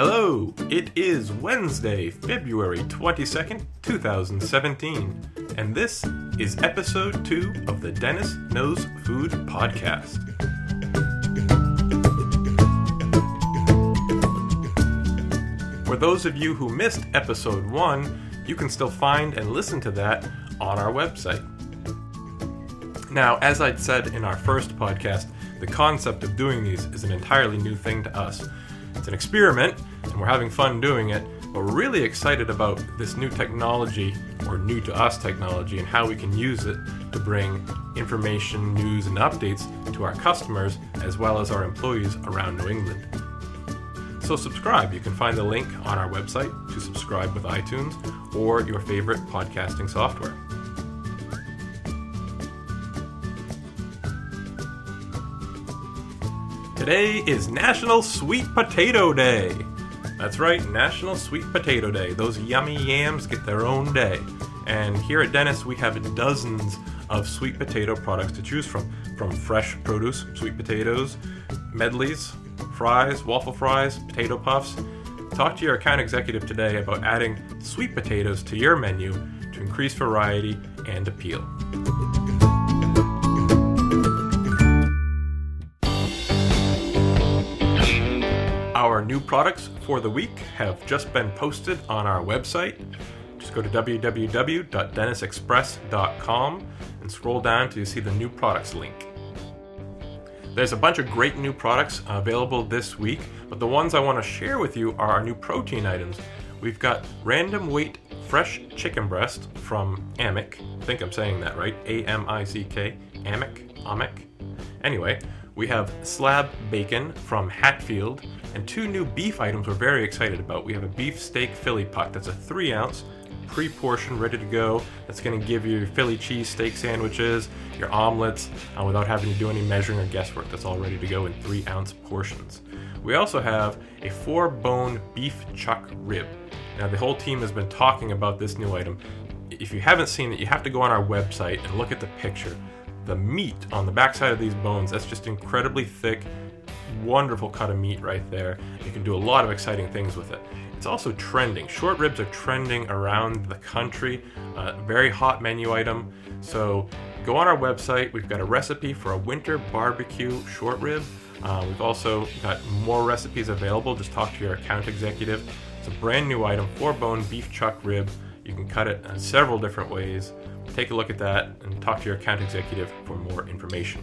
Hello, it is Wednesday, February 22nd, 2017, and this is episode 2 of the Dennis Knows Food podcast. For those of you who missed episode 1, you can still find and listen to that on our website. Now, as I'd said in our first podcast, the concept of doing these is an entirely new thing to us. It's an experiment, and we're having fun doing it, but we're really excited about this new technology, or new to us technology, and how we can use it to bring information, news, and updates to our customers as well as our employees around New England. So, subscribe. You can find the link on our website to subscribe with iTunes or your favorite podcasting software. Today is National Sweet Potato Day. That's right, National Sweet Potato Day. Those yummy yams get their own day. And here at Dennis, we have dozens of sweet potato products to choose from from fresh produce, sweet potatoes, medleys, fries, waffle fries, potato puffs. Talk to your account executive today about adding sweet potatoes to your menu to increase variety and appeal. Our new products for the week have just been posted on our website. Just go to www.dennisexpress.com and scroll down to see the new products link. There's a bunch of great new products available this week, but the ones I want to share with you are our new protein items. We've got random weight fresh chicken breast from Amick. I think I'm saying that right. A M I C K. Amick. Amick. Anyway, we have slab bacon from Hatfield, and two new beef items we're very excited about. We have a beef steak Philly puck that's a three ounce, pre portioned, ready to go. That's going to give you Philly cheese steak sandwiches, your omelets, uh, without having to do any measuring or guesswork. That's all ready to go in three ounce portions. We also have a four bone beef chuck rib. Now, the whole team has been talking about this new item. If you haven't seen it, you have to go on our website and look at the picture the meat on the backside of these bones, that's just incredibly thick, wonderful cut of meat right there. You can do a lot of exciting things with it. It's also trending. Short ribs are trending around the country. Uh, very hot menu item. So go on our website. We've got a recipe for a winter barbecue short rib. Uh, we've also got more recipes available. Just talk to your account executive. It's a brand new item, four bone beef chuck rib. You can cut it in several different ways. Take a look at that and talk to your account executive for more information.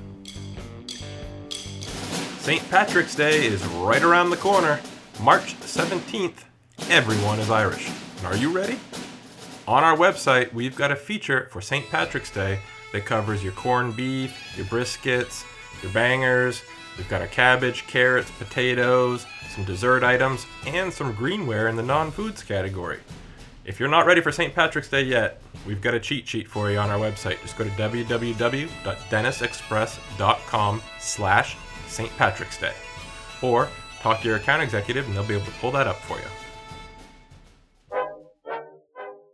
St. Patrick's Day is right around the corner. March 17th. Everyone is Irish. And are you ready? On our website, we've got a feature for St. Patrick's Day that covers your corned beef, your briskets, your bangers. We've got our cabbage, carrots, potatoes, some dessert items, and some greenware in the non foods category. If you're not ready for St. Patrick's Day yet, we've got a cheat sheet for you on our website. Just go to www.dennisexpress.com slash St. Patrick's Day. Or talk to your account executive and they'll be able to pull that up for you.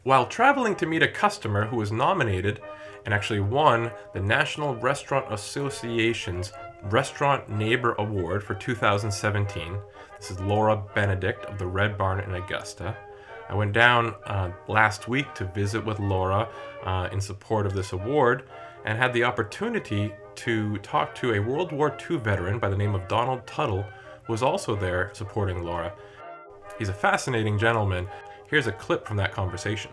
While traveling to meet a customer who was nominated and actually won the National Restaurant Association's Restaurant Neighbor Award for 2017, this is Laura Benedict of the Red Barn in Augusta. I went down uh, last week to visit with Laura uh, in support of this award and had the opportunity to talk to a World War II veteran by the name of Donald Tuttle, who was also there supporting Laura. He's a fascinating gentleman. Here's a clip from that conversation.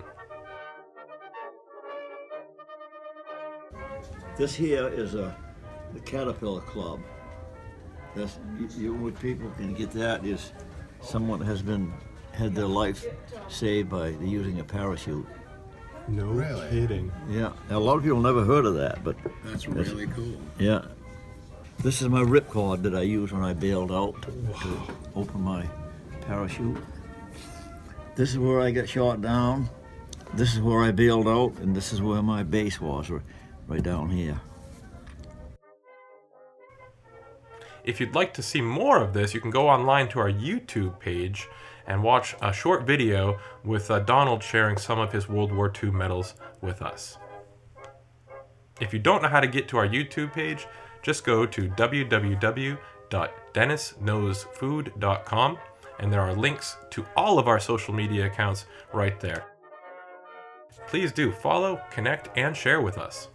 This here is a the Caterpillar Club. That's you, you, what people can get that is someone has been had their life saved by using a parachute. No Really? kidding. Yeah, now, a lot of people never heard of that, but That's really cool. yeah. This is my ripcord that I use when I bailed out to open my parachute. This is where I got shot down. This is where I bailed out, and this is where my base was, right down here. If you'd like to see more of this, you can go online to our YouTube page and watch a short video with uh, Donald sharing some of his World War II medals with us. If you don't know how to get to our YouTube page, just go to www.dennisknowsfood.com and there are links to all of our social media accounts right there. Please do follow, connect, and share with us.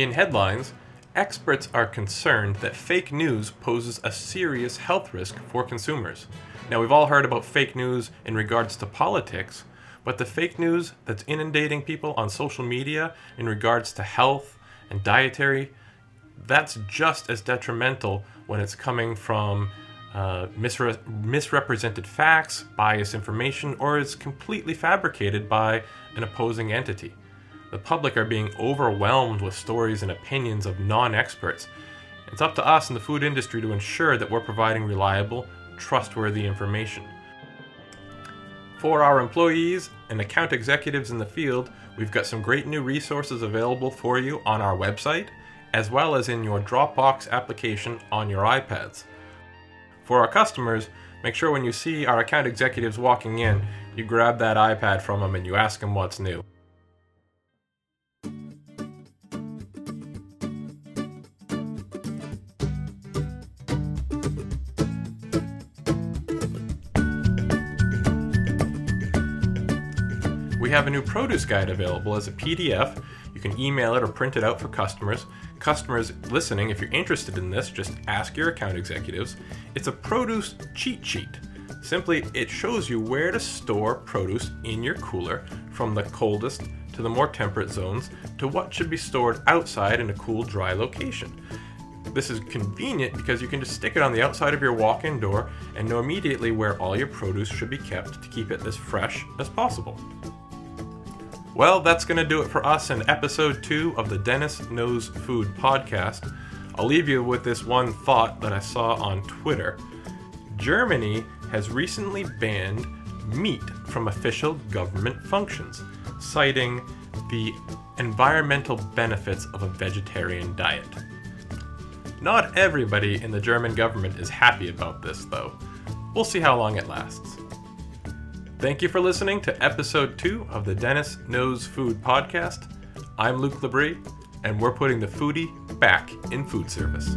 In headlines, experts are concerned that fake news poses a serious health risk for consumers. Now, we've all heard about fake news in regards to politics, but the fake news that's inundating people on social media in regards to health and dietary, that's just as detrimental when it's coming from uh, misre- misrepresented facts, biased information, or is completely fabricated by an opposing entity. The public are being overwhelmed with stories and opinions of non experts. It's up to us in the food industry to ensure that we're providing reliable, trustworthy information. For our employees and account executives in the field, we've got some great new resources available for you on our website, as well as in your Dropbox application on your iPads. For our customers, make sure when you see our account executives walking in, you grab that iPad from them and you ask them what's new. We have a new produce guide available as a PDF. You can email it or print it out for customers. Customers listening, if you're interested in this, just ask your account executives. It's a produce cheat sheet. Simply, it shows you where to store produce in your cooler from the coldest to the more temperate zones to what should be stored outside in a cool, dry location. This is convenient because you can just stick it on the outside of your walk in door and know immediately where all your produce should be kept to keep it as fresh as possible. Well, that's going to do it for us in episode two of the Dennis Knows Food podcast. I'll leave you with this one thought that I saw on Twitter. Germany has recently banned meat from official government functions, citing the environmental benefits of a vegetarian diet. Not everybody in the German government is happy about this, though. We'll see how long it lasts. Thank you for listening to episode two of the Dennis Knows Food podcast. I'm Luke Labrie, and we're putting the foodie back in food service.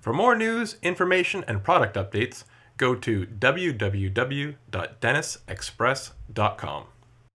For more news, information, and product updates, go to www.dennisexpress.com.